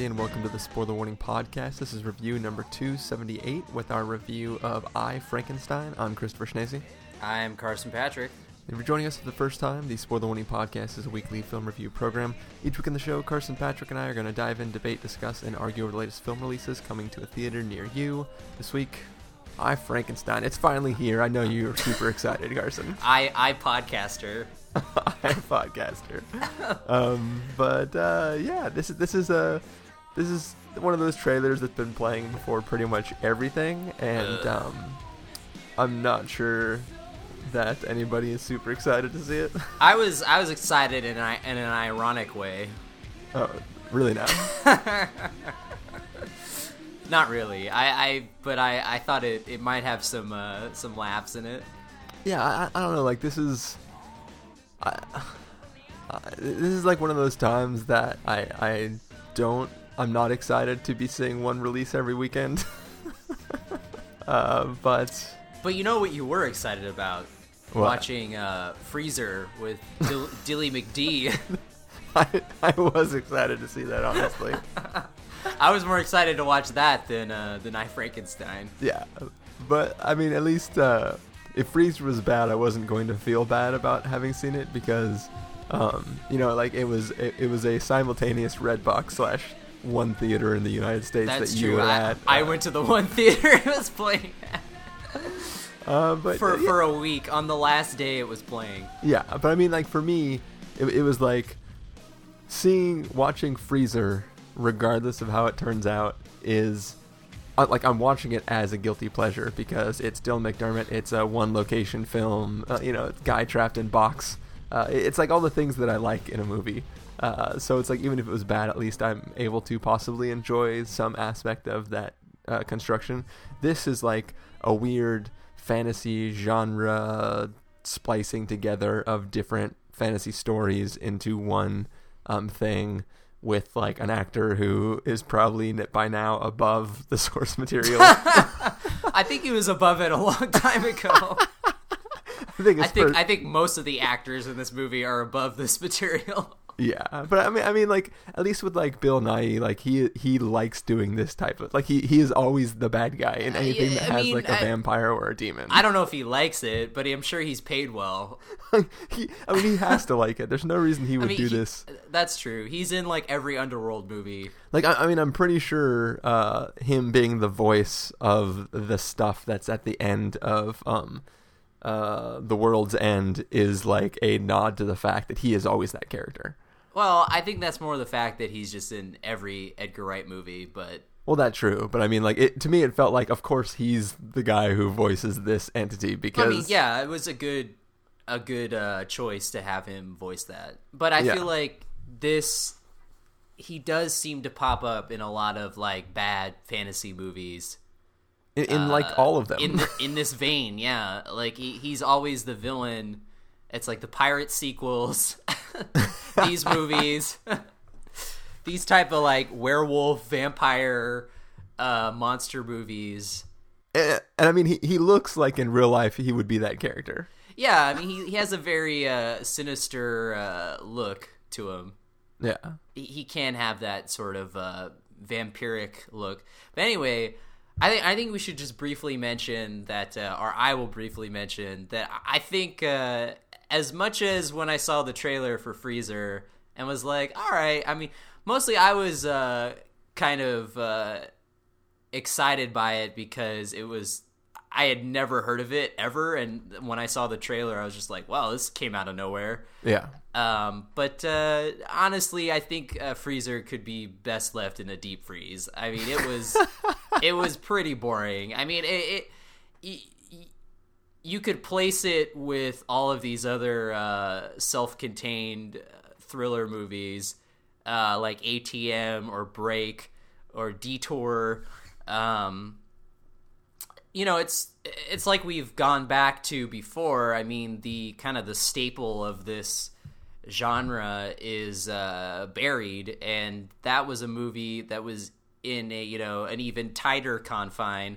Everybody, and welcome to the Spoiler Warning Podcast. This is review number 278 with our review of I, Frankenstein. I'm Christopher Schnese. I'm Carson Patrick. If you're joining us for the first time, the Spoiler Warning Podcast is a weekly film review program. Each week in the show, Carson, Patrick, and I are going to dive in, debate, discuss, and argue over the latest film releases coming to a theater near you. This week, I, Frankenstein. It's finally here. I know you're super excited, Carson. I, I podcaster. I podcaster. Um, but uh, yeah, this is this is a this is one of those trailers that's been playing before pretty much everything, and um, I'm not sure that anybody is super excited to see it. I was I was excited in, an- in an ironic way. Oh, really not? Not really. I, I but I, I thought it, it might have some uh, some laughs in it. yeah, I, I don't know. Like this is, I, I, this is like one of those times that I I don't I'm not excited to be seeing one release every weekend. uh, but But you know what you were excited about? What? Watching uh, Freezer with Dill- Dilly McD. I, I was excited to see that honestly. I was more excited to watch that than uh, than I Frankenstein. yeah, but I mean, at least uh, if Freezer was bad, I wasn't going to feel bad about having seen it because, um, you know, like it was it, it was a simultaneous Redbox slash one theater in the United States That's that you true. were I, at. I went to the one theater it was playing uh, but for yeah, for a week. On the last day, it was playing. yeah, but I mean, like for me, it, it was like seeing watching Freezer, regardless of how it turns out, is uh, like I'm watching it as a guilty pleasure because it's Dylan McDermott. It's a one location film. Uh, you know, guy trapped in box. Uh, it's like all the things that I like in a movie. Uh, so it's like even if it was bad, at least I'm able to possibly enjoy some aspect of that uh, construction. This is like a weird fantasy genre splicing together of different fantasy stories into one um, thing with like an actor who is probably by now above the source material. I I think he was above it a long time ago. think I think for- I think most of the actors in this movie are above this material. Yeah, but I mean, I mean, like at least with like Bill Nighy, like he he likes doing this type of like he he is always the bad guy in anything that I has mean, like a I- vampire or a demon. I don't know if he likes it, but I'm sure he's paid well. he, I mean, he has to like it. There's no reason he would I mean, do he- this. That's true. He's in like every underworld movie. Like, I, I mean, I'm pretty sure uh, him being the voice of the stuff that's at the end of um, uh, the world's end is like a nod to the fact that he is always that character. Well, I think that's more the fact that he's just in every Edgar Wright movie, but Well, that's true, but I mean, like, it, to me, it felt like, of course, he's the guy who voices this entity because, I mean, yeah, it was a good a good uh, choice to have him voice that. But I Yeah. feel like this he does seem to pop up in a lot of like bad fantasy movies. in, in like all of them. in the, in this vein, yeah. Like he, he's always the villain. It's like the pirate sequels, these movies, these type of like werewolf, vampire, uh, monster movies. and, and I mean, he he looks like in real life he would be that character. Yeah, I mean he, he has a very uh, sinister uh, look to him. Yeah, He, he can have that sort of uh, vampiric look. But anyway, I think I think we should just briefly mention that, uh, or I will briefly mention that I think uh, as much as when I saw the trailer for Freezer and was like, all right, I mean, mostly I was uh, kind of uh, excited by it because it was. I had never heard of it ever, and when I saw the trailer, I was just like, "Wow, this came out of nowhere." yeah. Um, but uh, honestly, I think uh, Freezer could be best left in a deep freeze. I mean, it was it was pretty boring. I mean, it, it y- you could place it with all of these other uh, self-contained uh, thriller movies uh, like ATM or Break or Detour. Um, you know it's it's like we've gone back to before i mean the kind of the staple of this genre is uh buried and that was a movie that was in a you know an even tighter confine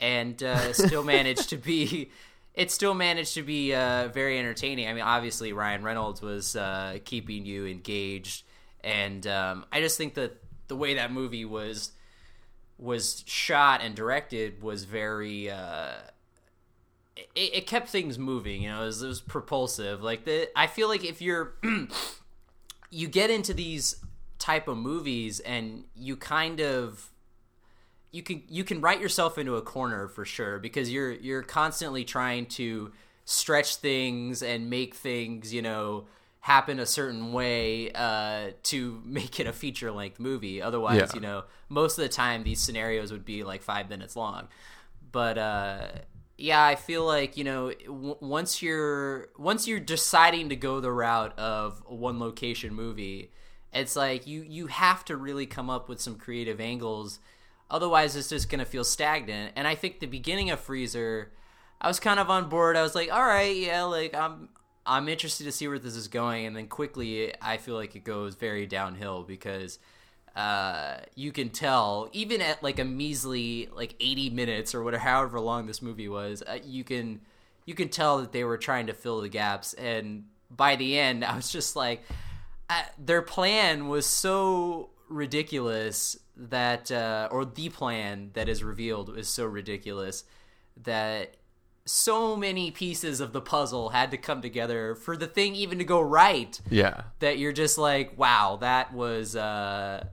and uh still managed to be it still managed to be uh very entertaining. I mean obviously ryan reynolds was uh keeping you engaged. And um i just think that the way that movie was was shot and directed was very uh it, it kept things moving you know it was, it was propulsive. Like the i feel like if you're you get into these type of movies and you kind of you can you can write yourself into a corner for sure because you're you're constantly trying to stretch things and make things you know happen a certain way uh, to make it a feature length movie. Otherwise, Yeah. you know, most of the time these scenarios would be like five minutes long. But uh, yeah, I feel like you know w- once you're once you're deciding to go the route of a one location movie, it's like you you have to really come up with some creative angles. Otherwise, it's just gonna feel stagnant. And I think the beginning of Freezer. I was kind of on board. I was like, all right, yeah, like I'm I'm interested to see where this is going, and then quickly I feel like it goes very downhill because uh, you can tell even at like a measly like 80 minutes or whatever, however long this movie was, uh, you can you can tell that they were trying to fill the gaps, and by the end, I was just like, uh, their plan was so ridiculous that, uh, or the plan that is revealed is so ridiculous that so many pieces of the puzzle had to come together for the thing even to go right. Yeah. that you're just like wow that was uh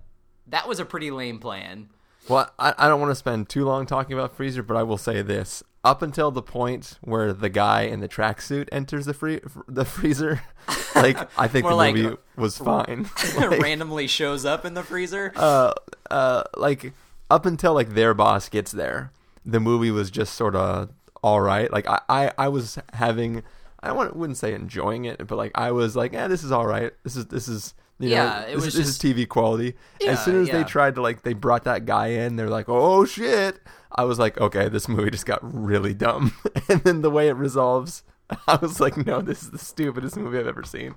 that was a pretty lame plan. Well, I, I don't want to spend too long talking about Freezer, but I will say this: up until the point where the guy in the tracksuit enters the free the freezer, like I think the like- movie was fine. Like, randomly shows up in the freezer uh, uh, like up until like their boss gets there, the movie was just sort of all right. Like I, I, I was having, I wouldn't say enjoying it, but like I was like, yeah, this is all right. This is this is you Yeah, know, it this, was is, this is TV quality. Yeah, as soon as they tried to like, they brought that guy in. They're like, oh shit. I was like, okay, this movie just got really dumb. and then the way it resolves, I was like, no, this is the stupidest movie I've ever seen.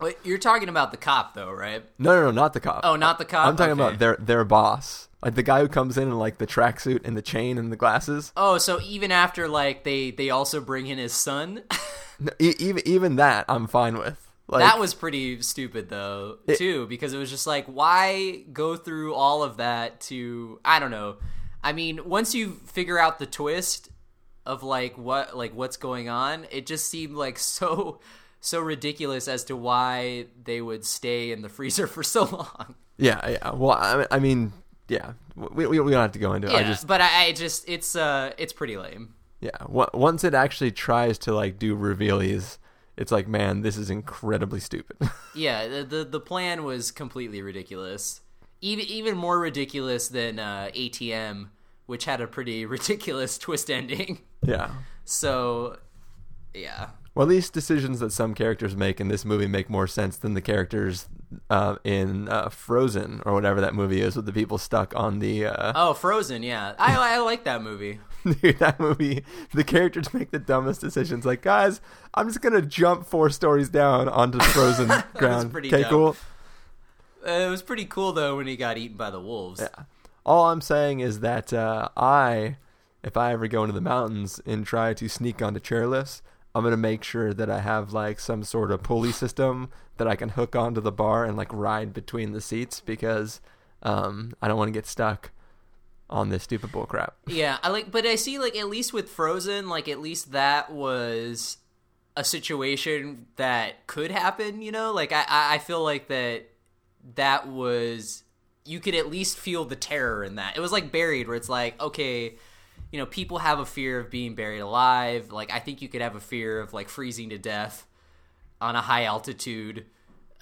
Wait, you're talking about the cop though right No, no, no, not the cop. oh not the cop I'm talking Okay. about their their boss, like the guy who comes in in like the tracksuit and the chain and the glasses. oh so even after like they they also bring in his son No, e- even even that, I'm fine with. Like, that was pretty stupid though too because it was just like why go through all of that to i don't know i mean once you figure out the twist of like what like what's going on it just seemed like so so ridiculous as to why they would stay in the freezer for so long yeah, yeah. Well, I, I mean, yeah, we, we, we don't have to go into it. yeah I just but I, I just it's uh it's pretty lame yeah. Once it actually tries to like do revealies, it's like, man, this is incredibly stupid. Yeah, the, the the plan was completely ridiculous. Even even more ridiculous than uh, ATM, which had a pretty ridiculous twist ending. yeah. So, yeah, Well, these decisions that some characters make in this movie make more sense than the characters uh, in uh, Frozen or whatever that movie is with the people stuck on the. Uh, oh, Frozen. Yeah, I I like that movie. Dude, that movie, the characters make the dumbest decisions. Like, guys, I'm just gonna jump four stories down onto frozen ground. pretty Okay, dumb. cool. Uh, it was pretty cool though when he got eaten by the wolves. Yeah. All I'm saying is that uh, I, if I ever go into the mountains and try to sneak onto chairlifts, I'm gonna make sure that I have like some sort of pulley system that I can hook onto the bar and like ride between the seats because um, I don't want to get stuck on this stupid bull crap. Yeah, I like, but I see like at least with Frozen, like at least that was a situation that could happen. You know, like I I feel like that that was you could at least feel the terror in that. It was like buried, where it's like okay. You know, people have a fear of being buried alive. Like, I think you could have a fear of like freezing to death on a high altitude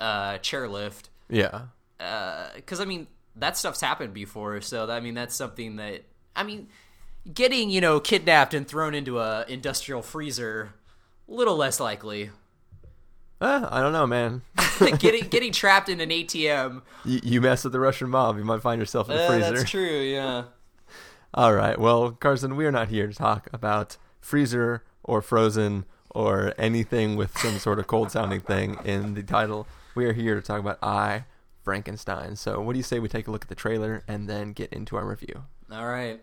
uh, chairlift Yeah. Uh because I mean that stuff's happened before. So I mean that's something that I mean getting you know kidnapped and thrown into a industrial freezer a little less likely. Eh, I don't know, man. getting getting trapped in an ATM. you, you mess with the Russian mob, you might find yourself in the Uh, freezer. that's true. Yeah. All right. Well, Carson, we are not here to talk about freezer or frozen or anything with some sort of cold sounding thing in the title. We are here to talk about I, Frankenstein. So, what do you say we take a look at the trailer and then get into our review? All right.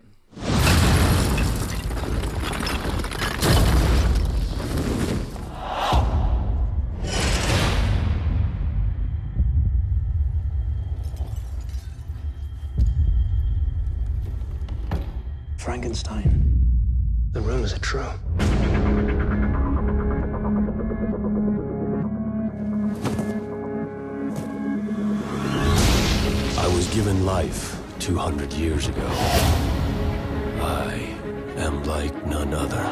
Frankenstein. The rumors are true. I was given life 200 years ago. I am like none other.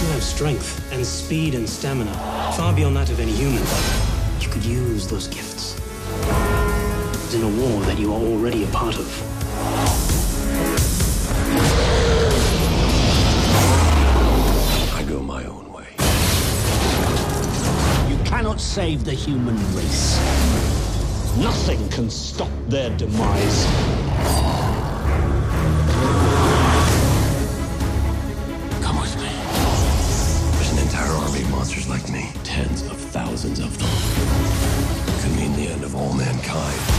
You have strength and speed and stamina, far beyond that of any human. You could use those gifts in a war that you are already a part of. I go my own way. You cannot save the human race. Nothing can stop their demise. Come with me. There's an entire army of monsters like me. Tens of thousands of them. Could mean the end of all mankind.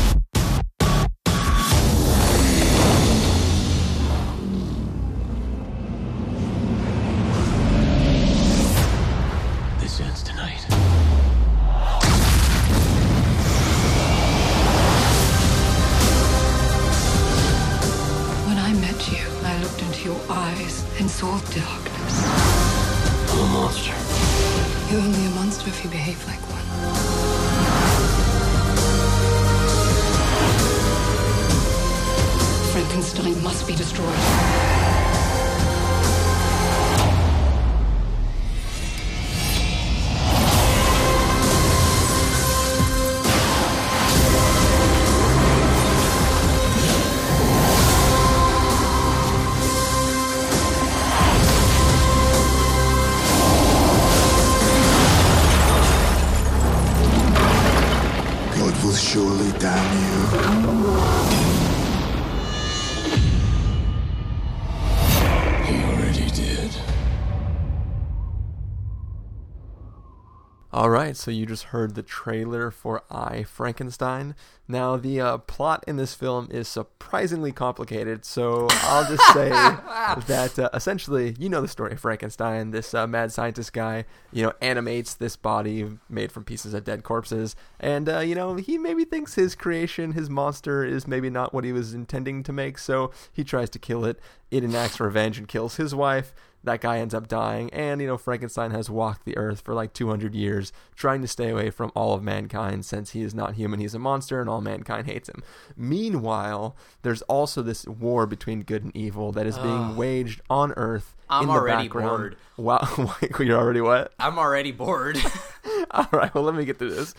So you just heard the trailer for I Frankenstein. Now, the uh, plot in this film is surprisingly complicated, so I'll just say that uh, essentially, you know the story of Frankenstein. This uh, mad scientist guy, you know, animates this body made from pieces of dead corpses, and uh, you know he maybe thinks his creation, his monster, is maybe not what he was intending to make, so he tries to kill it. It enacts revenge and kills his wife that guy ends up dying. And you know frankenstein has walked the earth for like 200 years trying to stay away from all of mankind since he is not human. He's a monster and all mankind hates him. Meanwhile there's also this war between good and evil that is being waged on earth I'm in the already background. bored. wow. You're already what? I'm already bored. all right well let me get through this.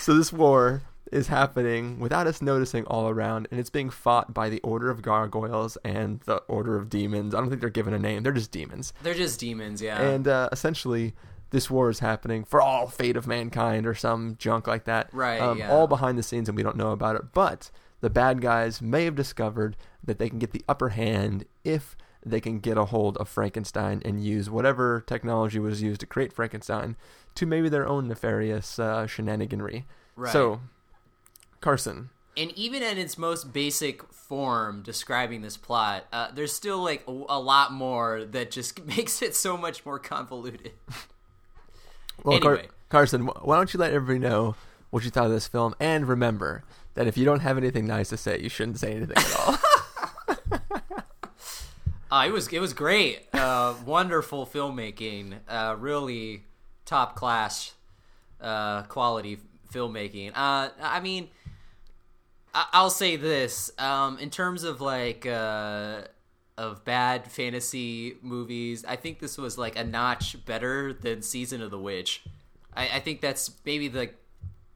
So this war is happening without us noticing all around and it's being fought by the order of gargoyles and the order of demons i don't think they're given a name they're just demons They're just demons, yeah. and uh, essentially this war is happening for all fate of mankind or some junk like that Right, um, yeah. all behind the scenes and we don't know about it but the bad guys may have discovered that they can get the upper hand if they can get a hold of frankenstein and use whatever technology was used to create frankenstein to maybe their own nefarious uh, shenaniganry Right. so carson. And even in its most basic form describing this plot uh, there's still like a, a lot more that just makes it so much more convoluted. Well, Car- Carson, why don't you let everybody know what you thought of this film, and remember that if you don't have anything nice to say, you shouldn't say anything at all. uh, it was it was great. Uh, wonderful filmmaking. Uh, really top class uh, quality filmmaking. Uh, i mean I- I'll say this um, in terms of like uh, of bad fantasy movies. I think this was like a notch better than Season of the Witch. I, I think that's maybe the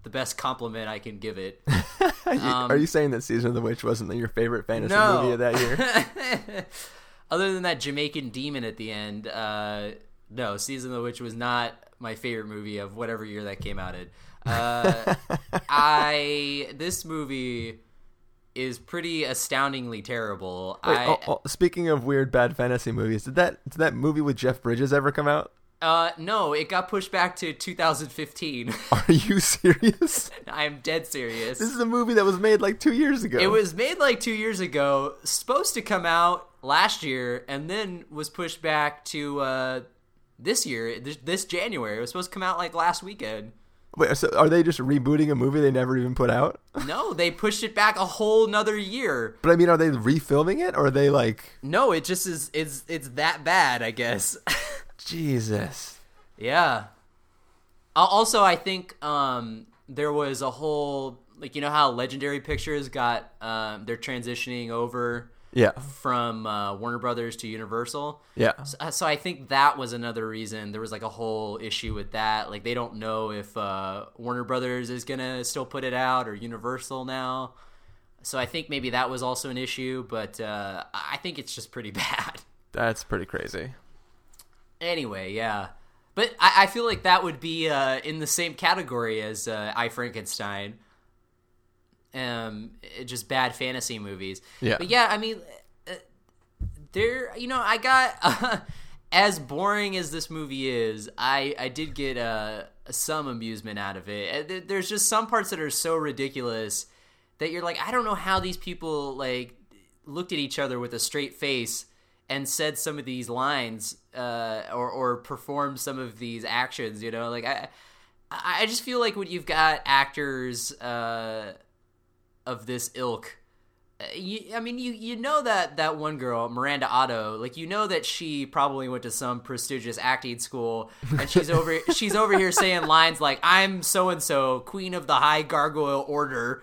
the best compliment I can give it. Are you saying that Season of the Witch wasn't your favorite fantasy No. movie of that year? Other than that Jamaican demon at the end, uh, no, Season of the Witch was not my favorite movie of whatever year that came out in. Uh, I this movie is pretty astoundingly terrible. Wait, I oh, oh, speaking of weird bad fantasy movies, did that did that movie with Jeff Bridges ever come out? uh no, it got pushed back to 2015. Are you serious? I'm dead serious. This is a movie that was made like two years ago. It was made like two years ago, supposed to come out last year, and then was pushed back to uh, this year, this, this January. It was supposed to come out like last weekend. Wait, so are they just rebooting a movie they never even put out? No, they pushed it back a whole nother year. But I mean, are they refilming it or are they like No, it just is. It's it's that bad, I guess. Jesus? Yeah. Also, I think um, there was a whole like you know how Legendary Pictures got um, they're transitioning over Yeah, from uh, Warner Brothers to Universal. yeah, So, so I think that was another reason there was like a whole issue with that. Like they don't know if uh, Warner Brothers is gonna still put it out or Universal now. So I think maybe that was also an issue, but uh, I think it's just pretty bad. that's pretty crazy. Anyway, yeah. But I, I feel like that would be uh, in the same category as uh, I Frankenstein. Um, just bad fantasy movies. Yeah. But yeah, I mean, uh, there. You know, I got as boring as this movie is. I I did get uh, some amusement out of it. Uh, There's just some parts that are so ridiculous that you're like, I don't know how these people like looked at each other with a straight face and said some of these lines uh, or or performed some of these actions. You know, like I I just feel like when you've got actors uh, of this ilk. uh, You, I mean, you you know that that one girl, Miranda Otto, like you know that she probably went to some prestigious acting school, and she's over she's over here saying lines like "I'm so and so, Queen of the High Gargoyle Order,"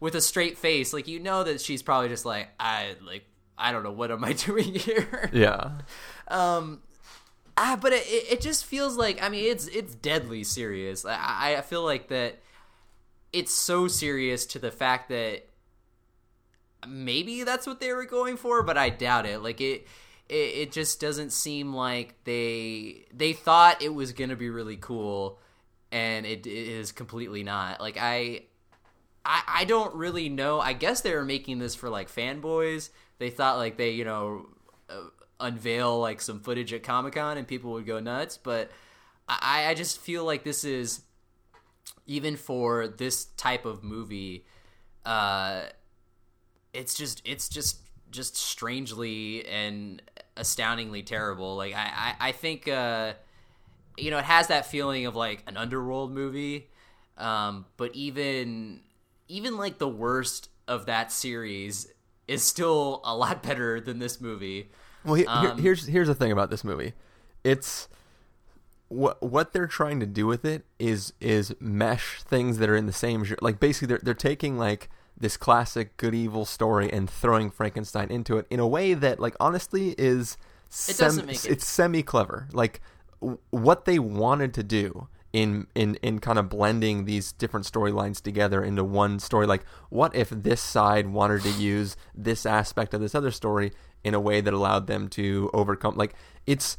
with a straight face. Like you know that she's probably just like I like I don't know what am I doing here. Yeah, um. Ah, but it, it it just feels like I mean it's it's deadly serious. I I feel like that it's so serious to the fact that maybe that's what they were going for, but I doubt it. Like it it, it just doesn't seem like they they thought it was gonna be really cool, and it, it is completely not. Like I. I, I don't really know. I guess they were making this for like fanboys. They thought like they, you know, uh, unveil like some footage at Comic Con and people would go nuts. But I, I just feel like this is even for this type of movie, uh, it's just it's just just strangely and astoundingly terrible. Like I I, I think uh, you know it has that feeling of like an underworld movie, um, but even even like the worst of that series is still a lot better than this movie. Well, he, Um, here's here's the thing about this movie. It's what what they're trying to do with it is is mesh things that are in the same. Like basically, they're they're taking like this classic good evil story and throwing Frankenstein into it in a way that like honestly is It doesn't make it- it's semi clever. Like w- what they wanted to do in in in kind of blending these different storylines together into one story. Like what if this side wanted to use this aspect of this other story in a way that allowed them to overcome like it's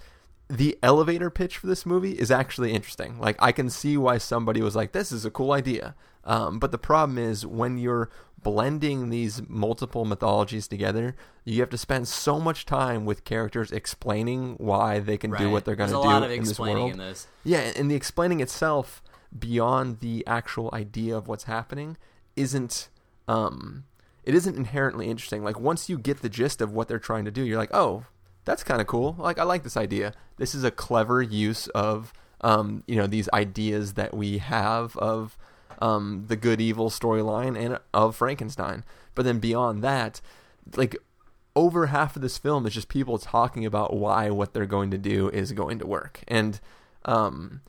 the elevator pitch for this movie is actually interesting. Like I can see why somebody was like, "This is a cool idea," um, but the problem is when you're blending these multiple mythologies together, you have to spend so much time with characters explaining why they can do what they're going There's to a do lot of in this explaining world. in this. Yeah, and the explaining itself beyond the actual idea of what's happening isn't um it isn't inherently interesting. Like once you get the gist of what they're trying to do, you're like, "Oh, that's kind of cool. Like I like this idea. This is a clever use of um, you know, these ideas that we have of um, the good evil storyline and of Frankenstein. But then beyond that, like over half of this film is just people talking about why what they're going to do is going to work. And um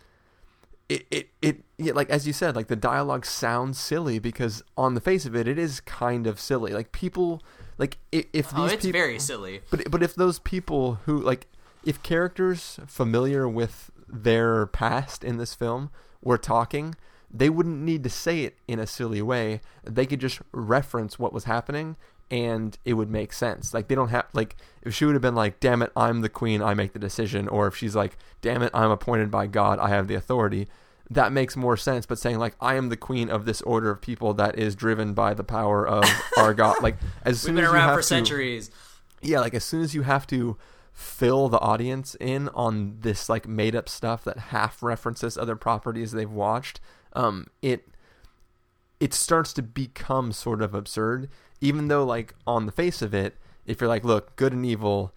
it it, it yeah, like as you said, like the dialogue sounds silly because on the face of it it is kind of silly. Like people like if Oh, these it's people very silly. but but if those people who like if characters familiar with their past in this film were talking, they wouldn't need to say it in a silly way. They could just reference what was happening and it would make sense. Like they don't have like if she would have been like, "Damn it, I'm the queen, I make the decision," or if she's like, "Damn it, I'm appointed by God, I have the authority." That makes more sense, but saying like I am the queen of this order of people that is driven by the power of our God, like as soon We've been as you around have for to- centuries. yeah, like as soon as you have to fill the audience in on this like made up stuff that half references other properties they've watched, um, it it starts to become sort of absurd. Even though like on the face of it, if you're like, look, good and evil,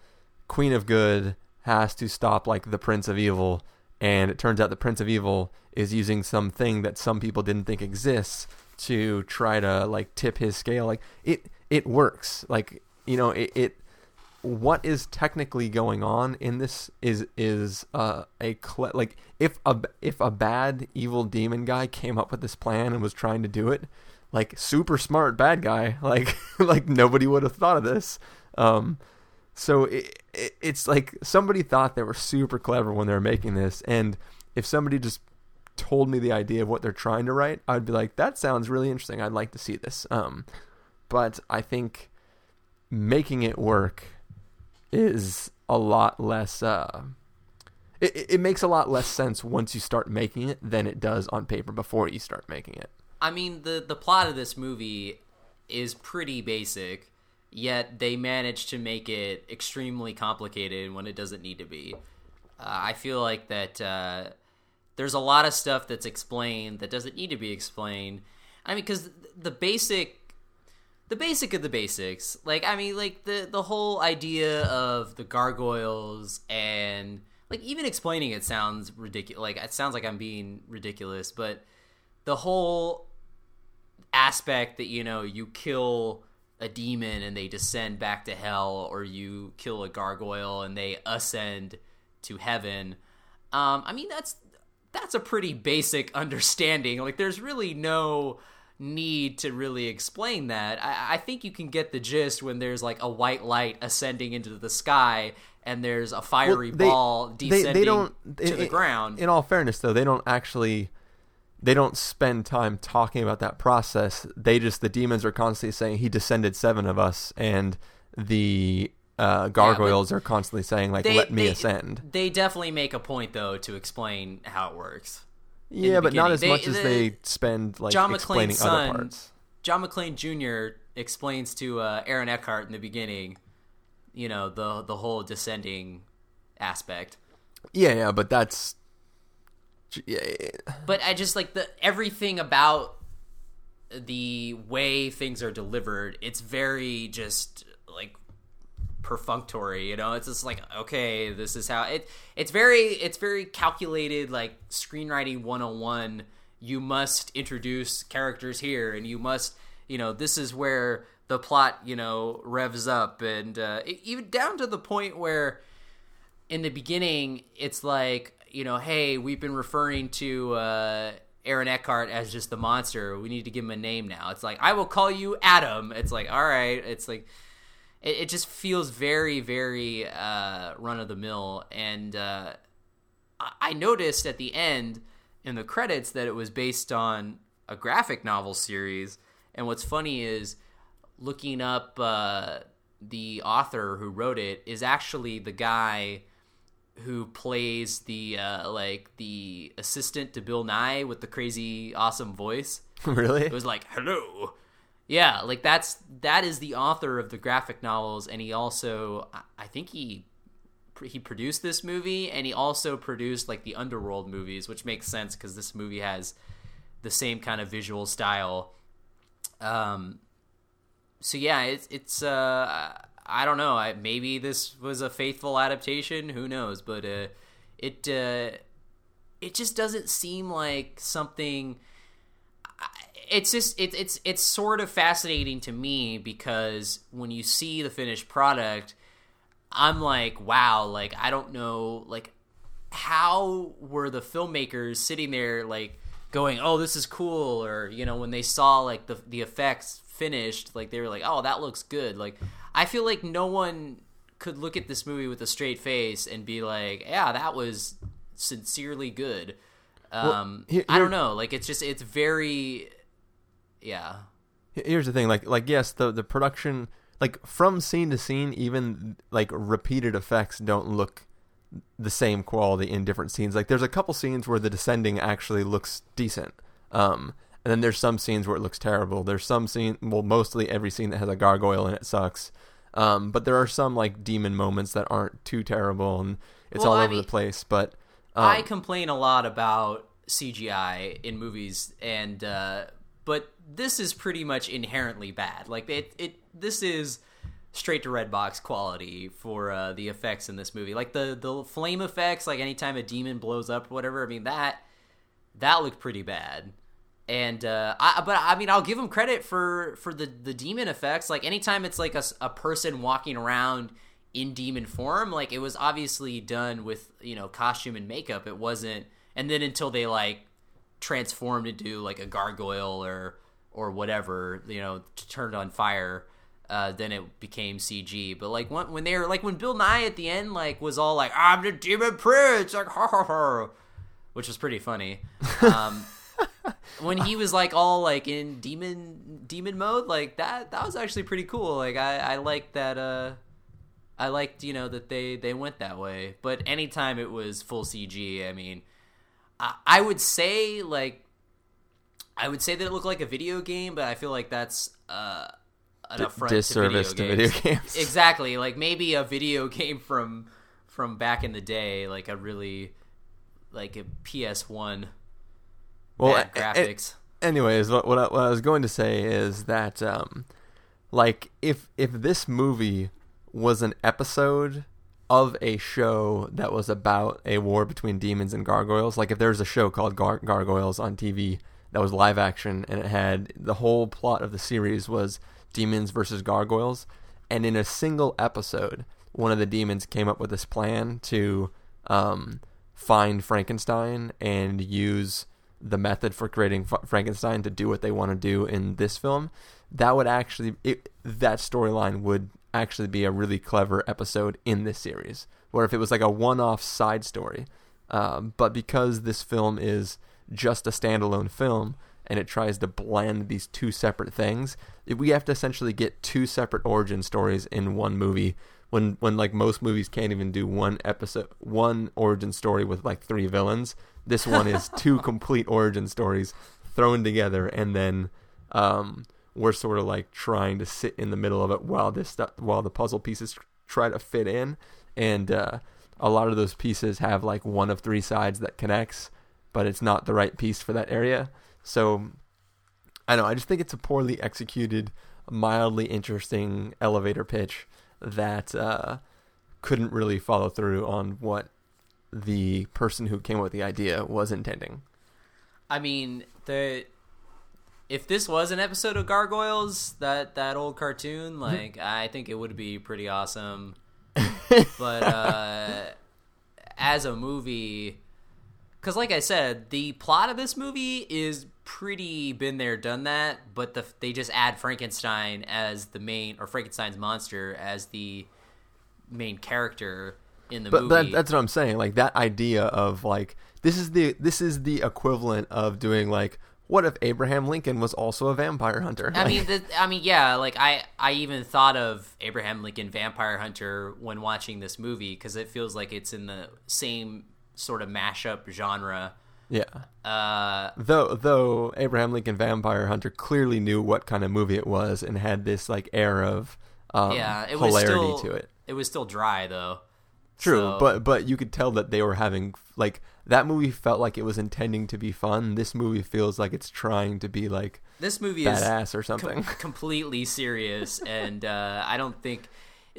queen of good has to stop like the prince of evil, and it turns out the Prince of Evil is using something that some people didn't think exists to try to like tip his scale. Like it, it works. Like you know, it, it what is technically going on in this is is uh, a like if a if a bad evil demon guy came up with this plan and was trying to do it, like super smart bad guy, like like nobody would have thought of this. Um, so it, it, it's like somebody thought they were super clever when they were making this, and if somebody just told me the idea of what they're trying to write, I'd be like, that sounds really interesting. I'd like to see this. Um, but I think making it work is a lot less. Uh, it, it makes a lot less sense once you start making it than it does on paper before you start making it. I mean, the the plot of this movie is pretty basic, yet they manage to make it extremely complicated when it doesn't need to be. Uh, I feel like that uh, there's a lot of stuff that's explained that doesn't need to be explained. I mean, because the basic the basic of the basics. Like I mean, like the the whole idea of the gargoyles and like even explaining it sounds ridiculous. Like it sounds like I'm being ridiculous, but the whole aspect that you know you kill a demon and they descend back to hell, or you kill a gargoyle and they ascend to heaven. Um, I mean that's that's a pretty basic understanding. Like there's really no need to really explain that. I, I, think you can get the gist when there's like a white light ascending into the sky and there's a fiery well, they, ball descending they, they don't, to in, the ground. In all fairness, though, they don't actually they don't spend time talking about that process. They just the demons are constantly saying he descended seven of us, and the uh, gargoyles yeah, are constantly saying like they, "Let me they, ascend." They definitely make a point though to explain how it works. Yeah, but not as they, much as they spend like John explaining son, other parts. John McClane Jr. explains to uh, Aaron Eckhart in the beginning, you know, the the whole descending aspect. Yeah, yeah, but that's. Yeah, But I just like the everything about the way things are delivered. It's very just like perfunctory you know it's just like okay this is how it it's very it's very calculated like screenwriting 101 you must introduce characters here and you must you know this is where the plot you know revs up and uh, even down to the point where in the beginning it's like you know hey we've been referring to uh, Aaron Eckhart as just the monster we need to give him a name now it's like I will call you Adam it's like all right it's like it, it just feels very, very uh, run of the mill. And uh, I noticed at the end in the credits that it was based on a graphic novel series. And what's funny is looking up uh, the author who wrote it is actually the guy who plays the uh, like the assistant to Bill Nighy with the crazy awesome voice. Really? It was like, "Hello, yeah, like that's that is the author of the graphic novels, and he also I think he he produced this movie, and he also produced like the Underworld movies, which makes sense because this movie has the same kind of visual style. Um, so yeah, it's it's uh I don't know, I, maybe this was a faithful adaptation, who knows, but uh, it uh, it just doesn't seem like something it's just it, it's it's sort of fascinating to me because when you see the finished product i'm like wow like i don't know like how were the filmmakers sitting there like going oh this is cool or you know when they saw like the the effects finished like they were like oh that looks good. Like i feel like no one could look at this movie with a straight face and be like yeah that was sincerely good. Um well, here, here, i don't know. Like it's just it's very yeah. Here's the thing, like like yes, the the production like from scene to scene, even like repeated effects don't look the same quality in different scenes. Like there's a couple scenes where the descending actually looks decent. Um and then there's some scenes where it looks terrible. There's some scene well mostly every scene that has a gargoyle in it sucks. Um but there are some like demon moments that aren't too terrible and it's well, all I over mean, the place, but um, I complain a lot about CGI in movies and uh but this is pretty much inherently bad. Like it, it this is straight to Redbox quality for uh, the effects in this movie. Like the the flame effects, like anytime a demon blows up, whatever. I mean that that looked pretty bad. And uh, I, but I mean, I'll give them credit for for the the demon effects. Like anytime it's like a, a person walking around in demon form, like it was obviously done with you know costume and makeup. It wasn't, and then until they like transformed into like a gargoyle or or whatever, you know, turned on fire uh, then it became CG. But like when, when they were like when Bill Nighy at the end like was all like I'm the demon prince like ha ha ha, which was pretty funny. Um, when he was like all like in demon demon mode like that that was actually pretty cool. Like I I liked that. Uh, I liked you know that they they went that way. But anytime it was full CG, I mean, I, I would say like. I would say that it looked like a video game, but I feel like that's uh, an D- affront disservice to to video, video games. exactly, like maybe a video game from from back in the day, like a really like a PS One well, bad a- a- graphics. anyways, what what I, what I was going to say is that um, like if if this movie was an episode of a show that was about a war between demons and gargoyles, like if there was a show called Gar- Gargoyles on TV that was live action and it had the whole plot of the series was demons versus gargoyles, and in a single episode, one of the demons came up with this plan to um, find Frankenstein and use the method for creating F- Frankenstein to do what they want to do in this film, that would actually it, that storyline would actually be a really clever episode in this series. Where if it was like a one-off side story, um, but because this film is just a standalone film and it tries to blend these two separate things, we have to essentially get two separate origin stories in one movie. When when like most movies can't even do one episode, one origin story with like three villains. This one is two complete origin stories thrown together, and then um, we're sort of like trying to sit in the middle of it while this stuff, while the puzzle pieces try to fit in, and uh, a lot of those pieces have like one of three sides that connects, but it's not the right piece for that area. So I don't know. I just think it's a poorly executed, mildly interesting elevator pitch that uh, couldn't really follow through on what the person who came up with the idea was intending. I mean, the if this was an episode of Gargoyles, that that old cartoon, like I think it would be pretty awesome. but uh, as a movie, because like I said, the plot of this movie is pretty been there, done that. But the they just add Frankenstein as the main, or Frankenstein's monster as the main character in the But movie. that, that's what I'm saying. Like that idea of like this is the this is the equivalent of doing like what if Abraham Lincoln was also a vampire hunter? I mean, the, I mean, yeah. Like I, I even thought of Abraham Lincoln Vampire Hunter when watching this movie because it feels like it's in the same sort of mashup genre. Yeah. Uh, Though though Abraham Lincoln Vampire Hunter clearly knew what kind of movie it was and had this like air of um, yeah, it was hilarity still to it. It was still dry though. True, So- but but you could tell that they were having like that movie felt like it was intending to be fun. This movie feels like it's trying to be like This movie badass is or something. com- completely serious, and uh, I don't think.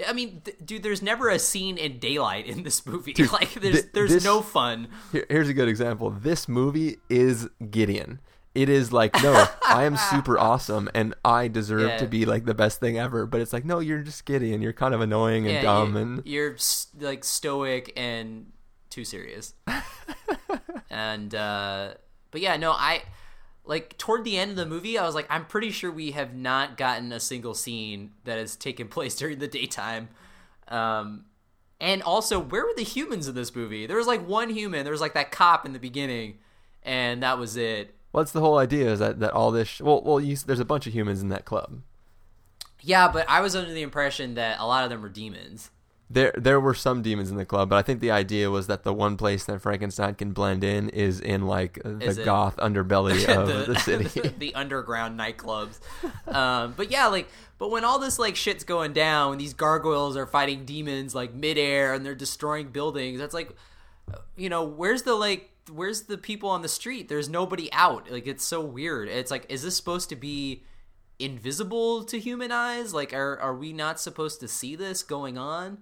I mean, th- dude, there's never a scene in daylight in this movie. Dude, like, there's thi- there's this- no fun. Here, here's a good example. This movie is Gideon. It is like, no, I am super awesome and I deserve Yeah. to be like the best thing ever. But it's like, no, you're just Gideon. You're kind of annoying and Yeah, dumb you, and you're like stoic and too serious. and uh but yeah, no, I like toward the end of the movie, I was like, I'm pretty sure we have not gotten a single scene that has taken place during the daytime. Um and also, where were the humans in this movie? There was like one human. There was like that cop in the beginning, and that was it. well, that's the whole idea is that, that all this, sh- well, well, you, there's a bunch of humans in that club. Yeah, but I was under the impression that a lot of them were demons. There, there were some demons in the club, but I think the idea was that the one place that Frankenstein can blend in is in like the Is it- goth underbelly of the, city. the underground nightclubs. Um, but yeah, like, but when all this like shit's going down, when these gargoyles are fighting demons like midair and they're destroying buildings, that's like, you know, where's the like, where's the people on the street? There's nobody out. Like, it's so weird. It's like, is this supposed to be invisible to human eyes? Like, are are we not supposed to see this going on?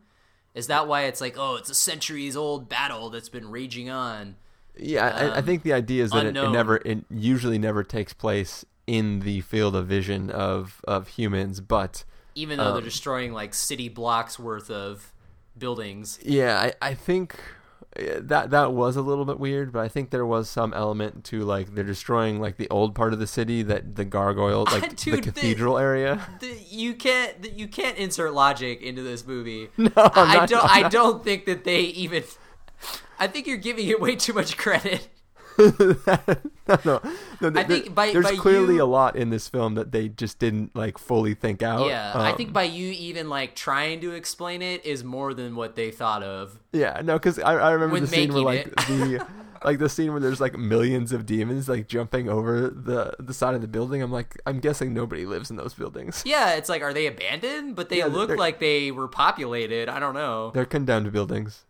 Is that why it's like, oh, it's a centuries old battle that's been raging on? Yeah, I, I think the idea is that it, it never, it usually never takes place in the field of vision of of humans, but Even though they're Um, destroying like city blocks worth of buildings. yeah, I, I think that that was a little bit weird, but I think there was some element to like they're destroying like the old part of the city that the gargoyle, like the Dude, they- cathedral area. The- You can't you can't insert logic into this movie. No, I'm I not- don't. I'm I not- don't think that they even. I think you're giving it way too much credit. no, no, no. I think by- there's by clearly you- a lot in this film that they just didn't like fully think out. Yeah, I Um, think by you even like trying to explain it is more than what they thought of. Yeah, no, because I, I remember the scene where like the like the scene where there's like millions of demons like jumping over the the side of the building. I'm like, I'm guessing nobody lives in those buildings. Yeah, it's like, are they abandoned? But they Yeah, look like they were populated. I don't know. They're condemned buildings.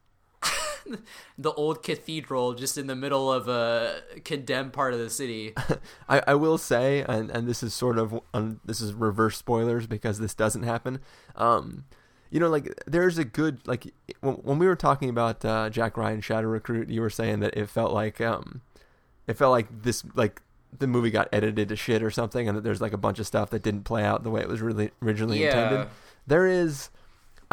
The old cathedral just in the middle of a condemned part of the city. I, I will say, and, and this is sort of um, this is reverse spoilers because this doesn't happen. Um, you know, like there's a good like when, when we were talking about uh, Jack Ryan Shadow Recruit, you were saying that it felt like um, it felt like this like the movie got edited to shit or something, and that there's like a bunch of stuff that didn't play out the way it was really originally Yeah. intended. There is,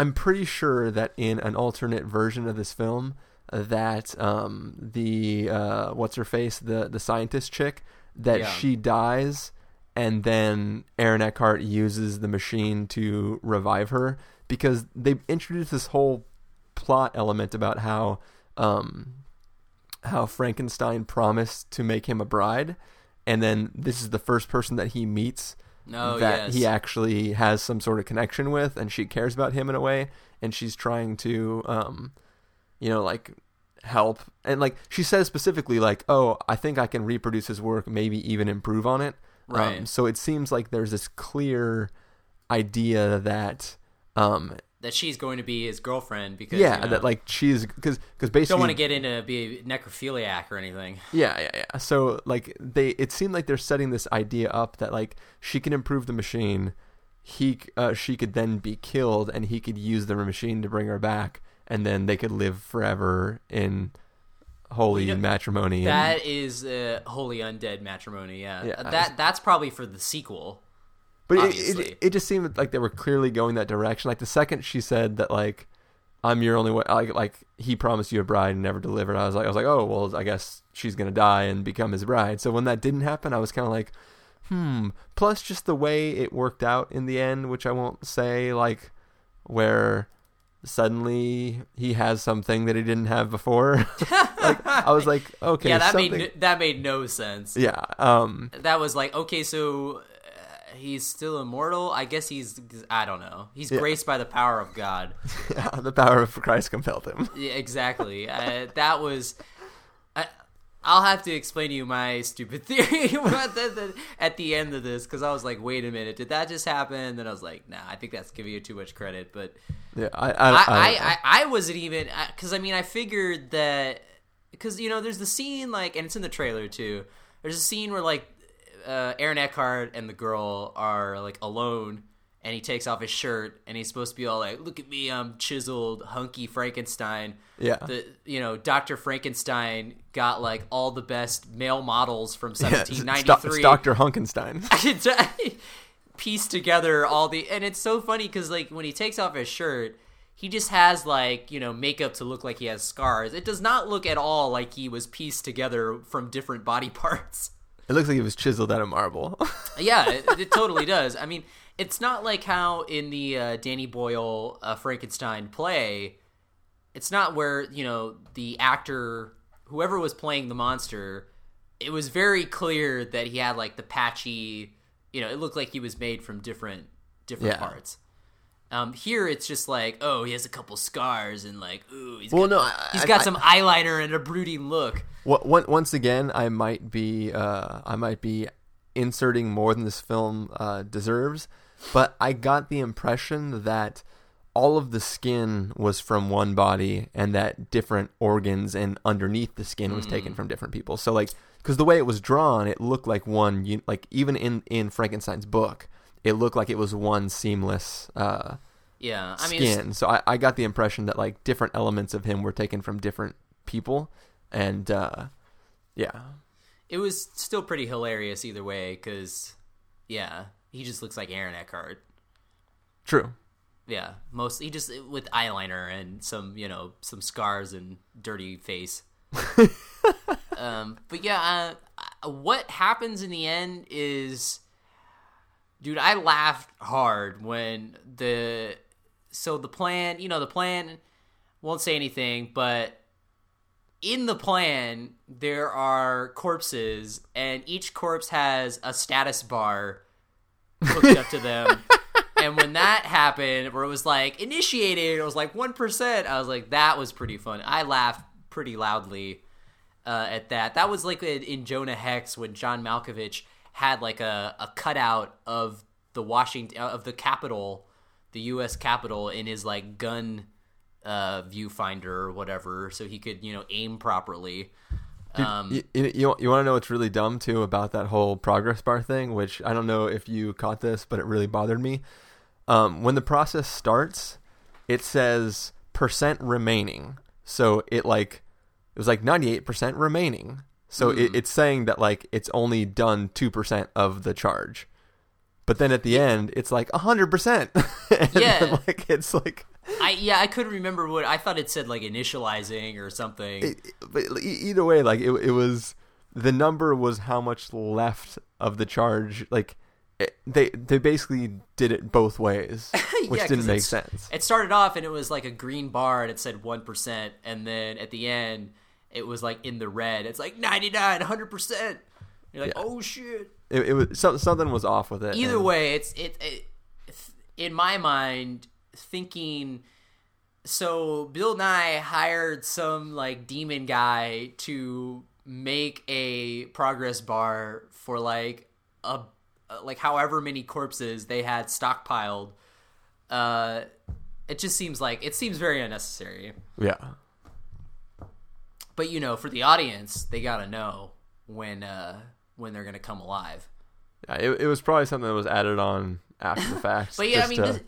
I'm pretty sure that in an alternate version of this film, that um, the uh, what's her face, the the scientist chick, that Yeah. she dies, and then Aaron Eckhart uses the machine to revive her because they introduced this whole plot element about how um, how Frankenstein promised to make him a bride, and then this is the first person that he meets Oh, that yes. he actually has some sort of connection with, and she cares about him in a way, and she's trying to, um, you know, like help, and like she says specifically, like, "Oh, I think I can reproduce his work, maybe even improve on it." Right. Um, so it seems like there's this clear idea that, um, that she's going to be his girlfriend because yeah, you know, that like she's because because basically don't want to get into be a necrophiliac or anything. Yeah, yeah, yeah. So like they, it seemed like they're setting this idea up that like she can improve the machine, he, uh, she could then be killed, and he could use the machine to bring her back, and then they could live forever in holy You know, matrimony. and- That is uh, holy undead matrimony. Yeah, Yeah, that that's probably for the sequel. But it, it, it just seemed like they were clearly going that direction. Like the second she said that like. I'm your only way. Like, like he promised you a bride and never delivered. I was like, I was like, oh well, I guess she's gonna die and become his bride. So when that didn't happen, I was kind of like, hmm. Plus, just the way it worked out in the end, which I won't say, like where suddenly he has something that he didn't have before. like I was like, okay, yeah, that something. made no, that made no sense. yeah, um, That was like okay, so he's still immortal. I guess he's I don't know. He's Yeah. graced by the power of God. yeah, the power of Christ compelled him. Yeah, exactly. uh, that was. I, I'll have to explain to you my stupid theory about the, the, at the end of this because I was like, wait a minute, did that just happen? And then I was like, nah, I think that's giving you too much credit. But Yeah, I, I, I, I, I, I, I wasn't even because I mean I figured that because you know there's the scene like and it's in the trailer too. There's a scene where like uh, Aaron Eckhart and the girl are like alone and he takes off his shirt and he's supposed to be all like, "Look at me, I'm chiseled, hunky Frankenstein." Yeah. The you know Doctor Frankenstein got like all the best male models from 1793 it's Doctor Hunkenstein. piece together all the and it's so funny because like when he takes off his shirt he just has like you know makeup to look like he has scars it does not look at all like he was pieced together from different body parts it looks like it was chiseled out of marble. yeah it, it totally does i mean it's not like how in the uh, danny boyle uh, frankenstein play it's not where you know the actor whoever was playing the monster it was very clear that he had like the patchy you know it looked like he was made from different different Yeah. parts um here it's just like oh he has a couple scars and like ooh he's Well, got, no, I- he's I- got I- some eyeliner and a brooding look What, once again, I might be uh, I might be inserting more than this film uh, deserves, but I got the impression that all of the skin was from one body, and that different organs and underneath the skin was taken from different people. So like, because the way it was drawn, it looked like one. Like even in in Frankenstein's book, it looked like it was one seamless uh, Yeah, I mean, skin. So I, I got the impression that like different elements of him were taken from different people, and uh, yeah, it was still pretty hilarious either way because, yeah, he just looks like Aaron Eckhart. true. Yeah, most he just with eyeliner and some you know some scars and dirty face. um, but yeah, uh, what happens in the end is, dude, I laughed hard when the so the plan, you know, the plan won't say anything, but in the plan there are corpses, and each corpse has a status bar hooked up to them. And when that happened, where it was like initiated, it was like one percent. I was like, that was pretty fun. I laughed pretty loudly uh, at that. That was like in in Jonah Hex when John Malkovich had like a, a cutout of the Washington of the Capitol, the U.S. Capitol, in his like gun uh, viewfinder or whatever, so he could you know aim properly. Um, You, you, you, you want to know what's really dumb too about that whole progress bar thing, which I don't know if you caught this, but it really bothered me. Um, when the process starts, it says percent remaining. So it like it was like ninety eight percent remaining. So Hmm. it, it's saying that like it's only done two percent of the charge. But then at the end, it's like hundred percent. Yeah. like it's like I yeah, I couldn't remember what I thought it said like initializing or something. it, but either way, like it, it was the number was how much left of the charge. Like it, they they basically did it both ways, which Yeah, didn't make sense. It started off and it was like a green bar and it said 1%. And then at the end, it was like in the red. It's like 99, 100%. You're like, Yeah. oh shit. It, it was some, something was off with it. Either and- way, it's it, it. In my mind, thinking. So Bill Nighy hired some like demon guy to make a progress bar for like a like however many corpses they had stockpiled. Uh, it just seems like it seems very unnecessary. yeah, But you know, for the audience, they gotta know when uh when they're gonna come alive. yeah it, it was probably something that was added on after the fact. But yeah, I mean, to- this,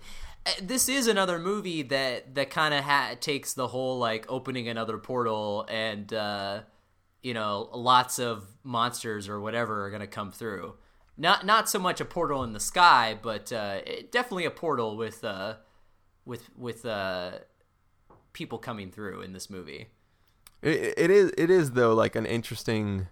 uh, this is another movie that that kind of ha- takes the whole like opening another portal and uh, you know lots of monsters or whatever are gonna come through. Not not so much a portal in the sky, but uh, it, definitely a portal with uh, with with uh, people coming through in this movie. It, it is it is though like an interesting.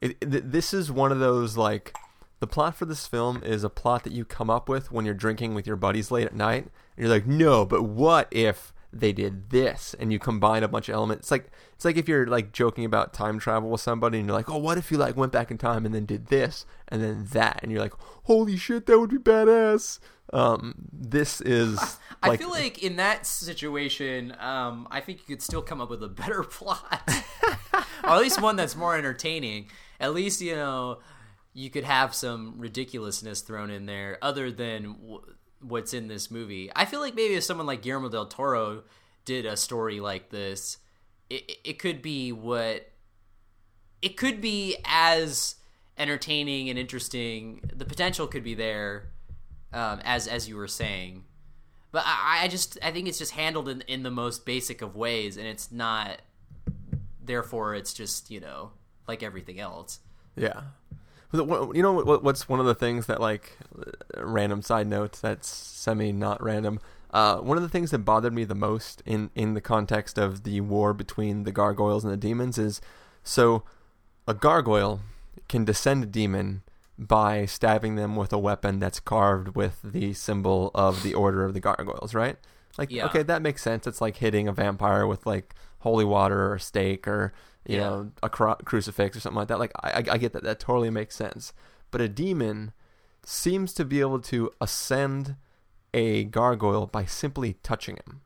It, th- this is one of those like the plot for this film is a plot that you come up with when you're drinking with your buddies late at night. And you're like, no, but what if they did this? And you combine a bunch of elements. It's like it's like if you're like joking about time travel with somebody and you're like, oh, what if you like went back in time and then did this and then that, and you're like, holy shit, that would be badass. Um, this is. I feel like in that situation, um, I think you could still come up with a better plot, or at least one that's more entertaining. At least you know you could have some ridiculousness thrown in there, other than what's in this movie. I feel like maybe if someone like Guillermo del Toro did a story like this, it, it could be what it could be as entertaining and interesting. The potential could be there, um, as as you were saying. But I, I just I think it's just handled in, in the most basic of ways, and it's not. Therefore, it's just you know like everything else. Yeah. You know what, what's one of the things that like random side notes that's semi not random. Uh, one of the things that bothered me the most in in the context of the war between the gargoyles and the demons is so a gargoyle can descend a demon by stabbing them with a weapon that's carved with the symbol of the order of the gargoyles, right? Like Yeah. okay, that makes sense. It's like hitting a vampire with like holy water or a stake or you Yeah. know a cru- crucifix or something like that. Like I, I I get that. That totally makes sense. But a demon seems to be able to ascend a gargoyle by simply touching him.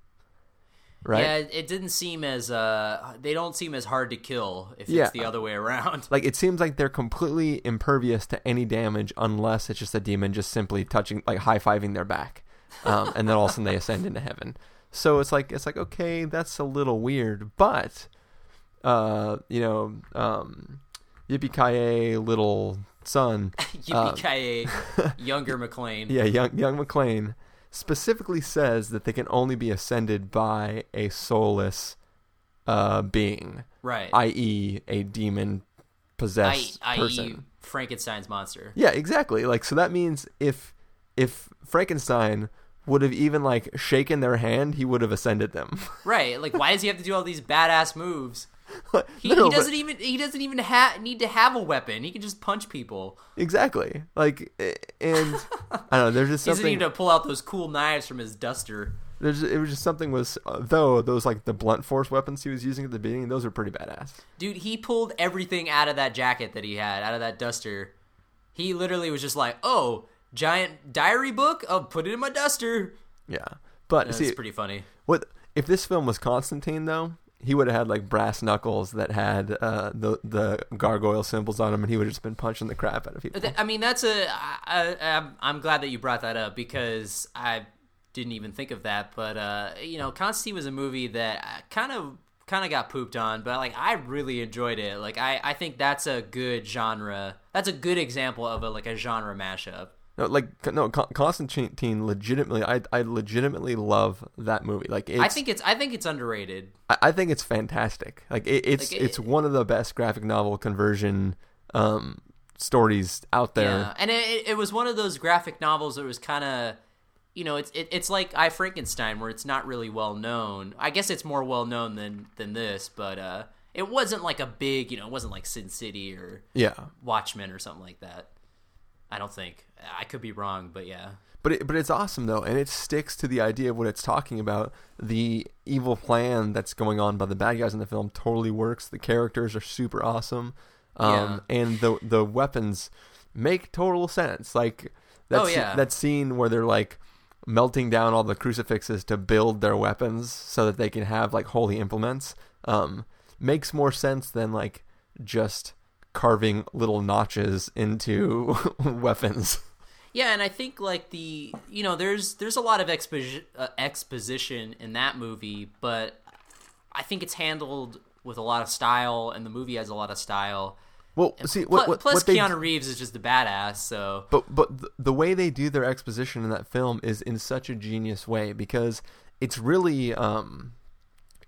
Right? Yeah, it didn't seem as uh they don't seem as hard to kill if Yeah. it's the other way around. Like it seems like they're completely impervious to any damage unless it's just a demon just simply touching, like high fiving their back, um, and then all of a sudden they ascend into heaven. So it's like it's like okay, that's a little weird, but uh, you know, um, yippee little son, Yippee younger McClane. yeah, young young McClane, specifically says that they can only be ascended by a soulless uh, being, Right. i.e., a demon possessed i.e. person. Frankenstein's monster. Yeah, exactly. Like so that means if if Frankenstein would have even like shaken their hand, he would have ascended them. Right. Like, why does he have to do all these badass moves? He, No, he doesn't even he doesn't even ha- need to have a weapon. He can just punch people. Exactly. Like and I don't know, there's just He doesn't need to pull out those cool knives from his duster. there's it was just something was uh, though those like the blunt force weapons he was using at the beginning, those are pretty badass. Dude, he pulled everything out of that jacket that he had, out of that duster. He literally was just like, "Oh, giant diary book. Oh, put it in my duster." Yeah. But That's see pretty funny. what if this film was Constantine though? He would have had like brass knuckles that had uh, the the gargoyle symbols on them, and he would have just been punching the crap out of people. I mean, that's a. I, I, I'm- I'm glad that you brought that up because I didn't even think of that. But uh, you know, Constantine was a movie that kind of kind of got pooped on, but like I really enjoyed it. Like I, I think that's a good genre. That's a good example of a like a genre mashup. No, like no, Constantine. Legitimately, I I legitimately love that movie. Like, it's, I think it's I think it's underrated. I, I think it's fantastic. Like, it, it's Like, it- it's one of the best graphic novel conversion um stories out there. Yeah, and it, it was one of those graphic novels that was kind of, you know, it's it, it's like I Frankenstein, where it's not really well known. I guess it's more well known than than this, but uh, it wasn't like a big, you know, it wasn't like Sin City or Yeah, Watchmen or something like that. I don't think I could be wrong, but yeah, but it, but it's awesome though, and it sticks to the idea of what it's talking about. The evil plan that's going on by the bad guys in the film totally works. The characters are super awesome, um, and the the weapons make total sense. Like that Oh, yeah. that scene where they're like melting down all the crucifixes to build their weapons so that they can have like holy implements um, makes more sense than like just carving little notches into weapons. Yeah, and I think like the you know there's there's a lot of exposi- uh, exposition in that movie, but I think it's handled with a lot of style, and the movie has a lot of style. Well, see, Pl- what, what, plus what Keanu Reeves is just a badass, so but but th- the way they do their exposition in that film is in such a genius way because it's really um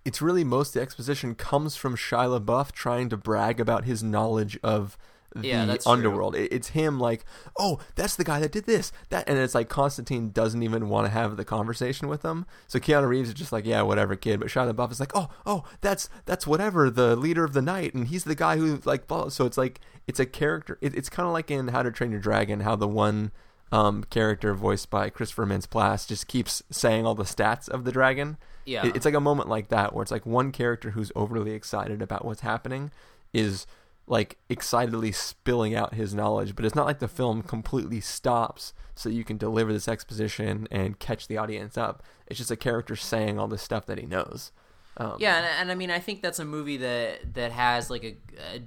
it's really most the exposition comes from Shia LaBeouf trying to brag about his knowledge of the Yeah, that's underworld. It, it's him like, oh, that's the guy that did this, that, and it's like Constantine doesn't even want to have the conversation with them. So Keanu Reeves is just like, yeah, whatever, kid. But Shia LaBeouf is like, oh, oh, that's that's whatever, the leader of the night, and he's the guy who like, blah. so it's like it's a character. It, it's kind of like in How to Train Your Dragon, how the one um, character voiced by Christopher Mintz-Plasse just keeps saying all the stats of the dragon. Yeah. It- it's like a moment like that where it's like one character who's overly excited about what's happening is like excitedly spilling out his knowledge, but it's not like the film completely stops so you can deliver this exposition and catch the audience up. It's just a character saying all this stuff that he knows. Um, yeah, and, and I mean I think that's a movie that that has like a, a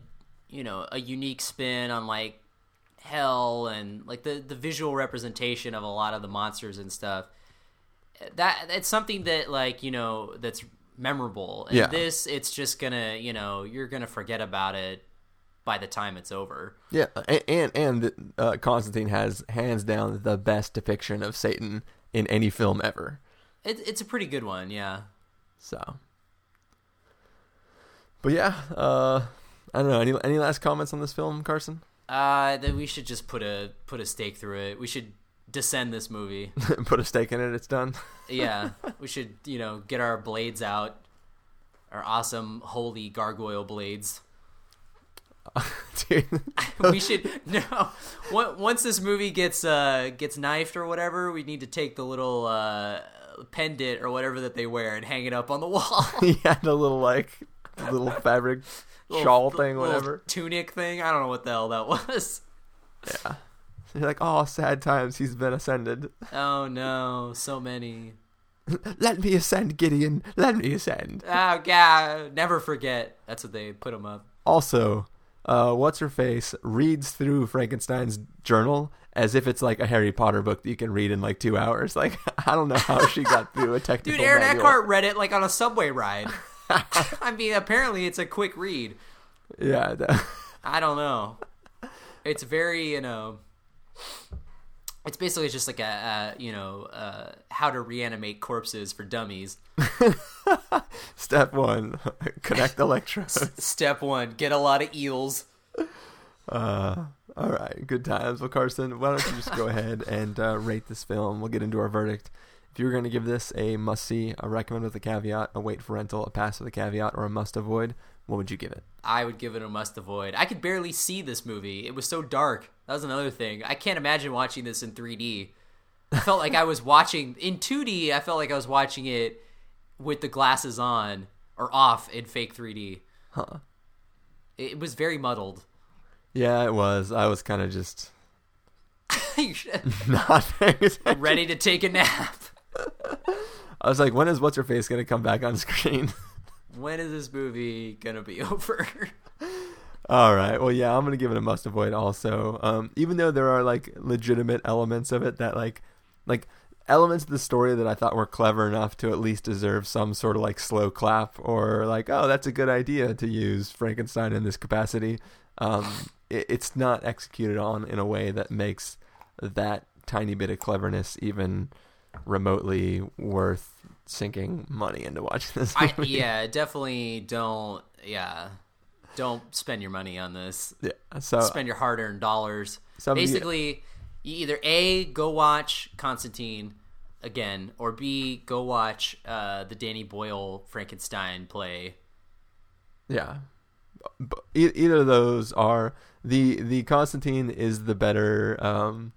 you know a unique spin on like hell and like the the visual representation of a lot of the monsters and stuff. That it's something that like you know that's memorable. And Yeah. this it's just gonna you know you're gonna forget about it by the time it's over. Yeah, a- and and uh, Constantine has hands down the best depiction of Satan in any film ever. It, it's a pretty good one, yeah. So, but yeah, uh, I don't know. Any any last comments on this film, Carson? Uh, then we should just put a put a stake through it. We should descend this movie. Put a stake in it. It's done. yeah, we should you know get our blades out, our awesome holy gargoyle blades. We should no. Once this movie gets uh gets knifed or whatever, we need to take the little uh pendant or whatever that they wear and hang it up on the wall. yeah, the little like little fabric shawl thing, Little whatever. tunic thing. I don't know what the hell that was. Yeah, you're like, oh, sad times. He's been ascended. Oh no, so many. Let me ascend, Gideon. Let me ascend. Oh god, never forget. That's what they put him up. Also, uh, what's her face reads through Frankenstein's journal as if it's like a Harry Potter book that you can read in like two hours. Like, I don't know how she got through a technical. Dude, Aaron manual. Eckhart read it like on a subway ride. I mean, apparently it's a quick read. Yeah, I don't know. it's very you know it's basically just like a, a you know uh, how to reanimate corpses for dummies Step one: connect electrodes. step one get a lot of eels Uh, all right, good times. Well, Carson, why don't you just go ahead and uh, rate this film? We'll get into our verdict. If you were going to give this a must see, a recommend with a caveat, a wait for rental, a pass with a caveat, or a must avoid, what would you give it? i would give it a must avoid. I could barely see this movie. It was so dark. That was another thing. I can't imagine watching this in 3d i felt like i was watching in 2d i felt like i was watching it with the glasses on or off in fake 3d Huh. it was very muddled. Yeah, it was. I was kind of just not ready to take a nap I was like, when is what's her face going to come back on screen? when is this movie gonna be over? All right. Well, yeah, I'm gonna give it a must avoid. Also, um, even though there are like legitimate elements of it that like, like elements of the story that I thought were clever enough to at least deserve some sort of like slow clap or like, oh, that's a good idea to use Frankenstein in this capacity. Um, it, it's not executed on in a way that makes that tiny bit of cleverness even remotely worth sinking money into watching this I, yeah, definitely don't. Yeah, don't spend your money on this. yeah. So Spend your hard-earned dollars. Somebody- Basically, you either a go watch Constantine again, or b go watch uh, the Danny Boyle Frankenstein play. Yeah, B- e- either of those are the the Constantine is the better um,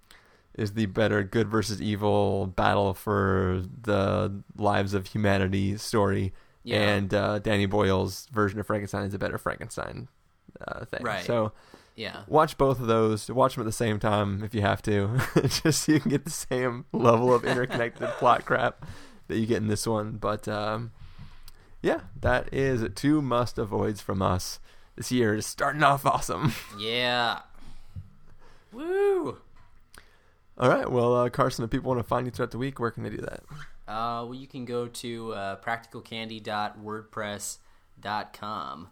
is the better good versus evil battle for the lives of humanity story, Yeah. and uh, Danny Boyle's version of Frankenstein is a better Frankenstein uh, thing. Right. So Yeah, watch both of those. Watch them at the same time if you have to, just so you can get the same level of interconnected plot crap that you get in this one. But um, yeah, that is two must avoids from us this year. Is starting off awesome. yeah. Woo! All right, well, uh, Carson, if people want to find you throughout the week, where can they do that? Uh, well, you can go to uh, practicalcandy.wordpress.com.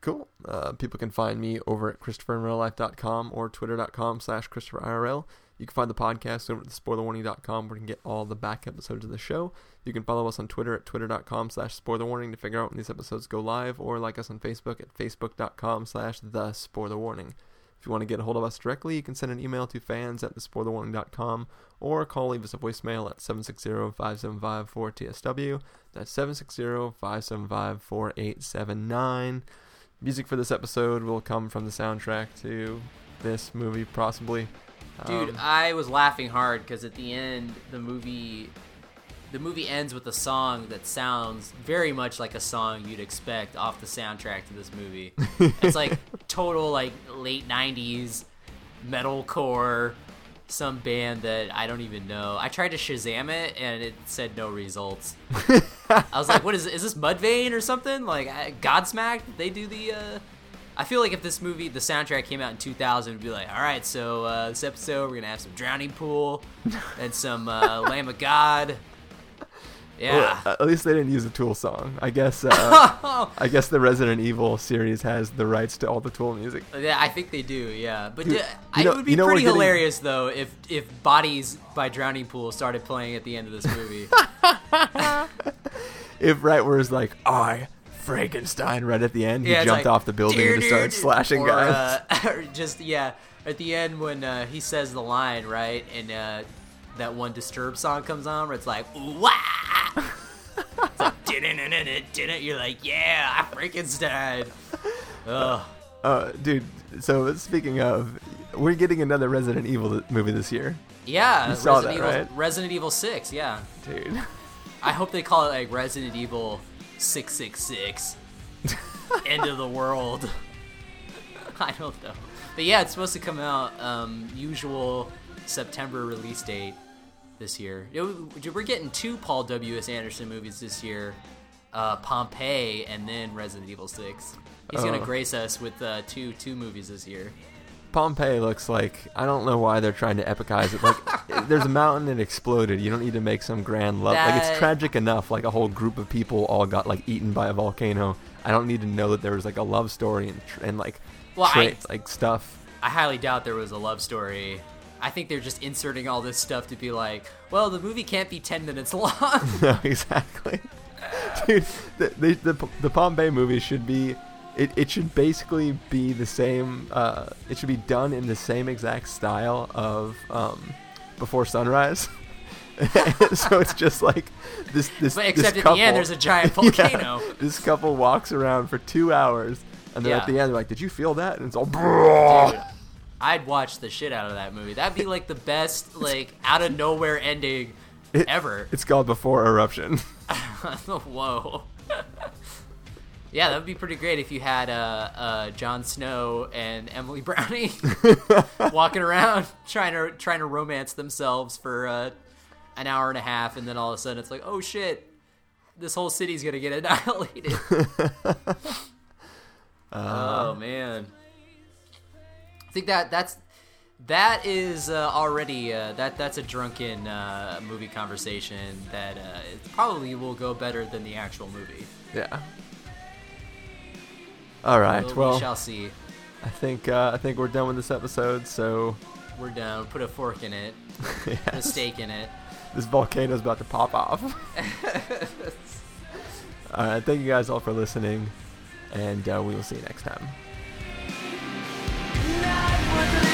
Cool. Uh, people can find me over at ChristopherInRealLife.com or Twitter.com slash ChristopherIRL. You can find the podcast over at SpoilerWarning.com where you can get all the back episodes of the show. You can follow us on Twitter at Twitter.com slash SpoilerWarning to figure out when these episodes go live or like us on Facebook at Facebook.com slash The SpoilerWarning. If you want to get a hold of us directly, you can send an email to fans at thespoilerwarning.com or call leave us a voicemail at 760-575-4TSW. That's 760-575-4879. Music for this episode will come from the soundtrack to this movie, possibly. Dude, Um, I was laughing hard because at the end, the movie, the movie ends with a song that sounds very much like a song you'd expect off the soundtrack to this movie. it's like total like late '90s metalcore, some band that I don't even know. I tried to Shazam it and it said no results. I was like, "What is? Is this Mudvayne or something? Like Godsmack? They do the." uh I feel like if this movie, the soundtrack came out in 2000, it'd be like, all right, so uh, this episode we're gonna have some Drowning Pool and some uh, Lamb of God. Yeah, well, at least they didn't use a Tool song. I guess. Uh, I guess the Resident Evil series has the rights to all the Tool music. yeah, I think they do. Yeah, but Dude, uh, you know- it would be you know pretty getting- hilarious though if if Bodies by Drowning Pool started playing at the end of this movie. If right where it's like, I Frankenstein right at the end, he yeah, jumped like, off the building and just started slashing or, guys. Uh, just yeah, at the end when uh, he says the line right, and uh, that one Disturbed song comes on where it's like wah. It's like, "Dun-dun-dun-dun-dun-dun." You're like, yeah, I Frankenstein. Ugh. Uh, dude, so speaking of, we're getting another Resident Evil movie this year, Yeah, You saw Resident that, Evil, right? Resident Evil Six. Yeah, dude. I hope they call it like Resident Evil Six Six Six. End of the world. I don't know, but yeah, it's supposed to come out um, usual September release date this year. It- we're getting two Paul W S Anderson movies this year, uh, Pompeii and then Resident Evil Six. He's gonna Oh. grace us with uh, two two movies this year. Pompeii looks like I don't know why they're trying to epicize it. Like, there's a mountain that exploded. You don't need to make some grand love. Like it's tragic enough. Like a whole group of people all got like eaten by a volcano. I don't need to know that there was like a love story and and like Well, tra- I- like stuff. I highly doubt there was a love story. I think they're just inserting all this stuff to be like, well, the movie can't be 10 minutes long. no, exactly. Dude, the, the, the, the Bay movie should be. It, it should basically be the same. Uh, it should be done in the same exact style of um, Before Sunrise. so it's just like this. This. But this except at couple, the end, there's a giant Yeah, volcano. this couple walks around for two hours, and then at the end, they're like, "Did you feel that?" And it's all. Dude, I'd watch the shit out of that movie. That'd be like the best, like, out of nowhere ending It- ever. It's called Before Eruption. Whoa. yeah, that would be pretty great if you had uh, uh, Jon Snow and Emily Browning walking around trying to trying to romance themselves for uh, an hour and a half, and then all of a sudden it's like, oh shit, this whole city's gonna get annihilated. oh man, think that that's that is uh, already uh, that that's a drunken uh, movie conversation that uh, it probably will go better than the actual movie. yeah. All right. Well, Well, we shall see. I think uh, I think we're done with this episode. So We're done. Put a fork in it. Put a yes, steak in it. this volcano's about to pop off. all right. Thank you guys all for listening, and uh, we will see you next time. Not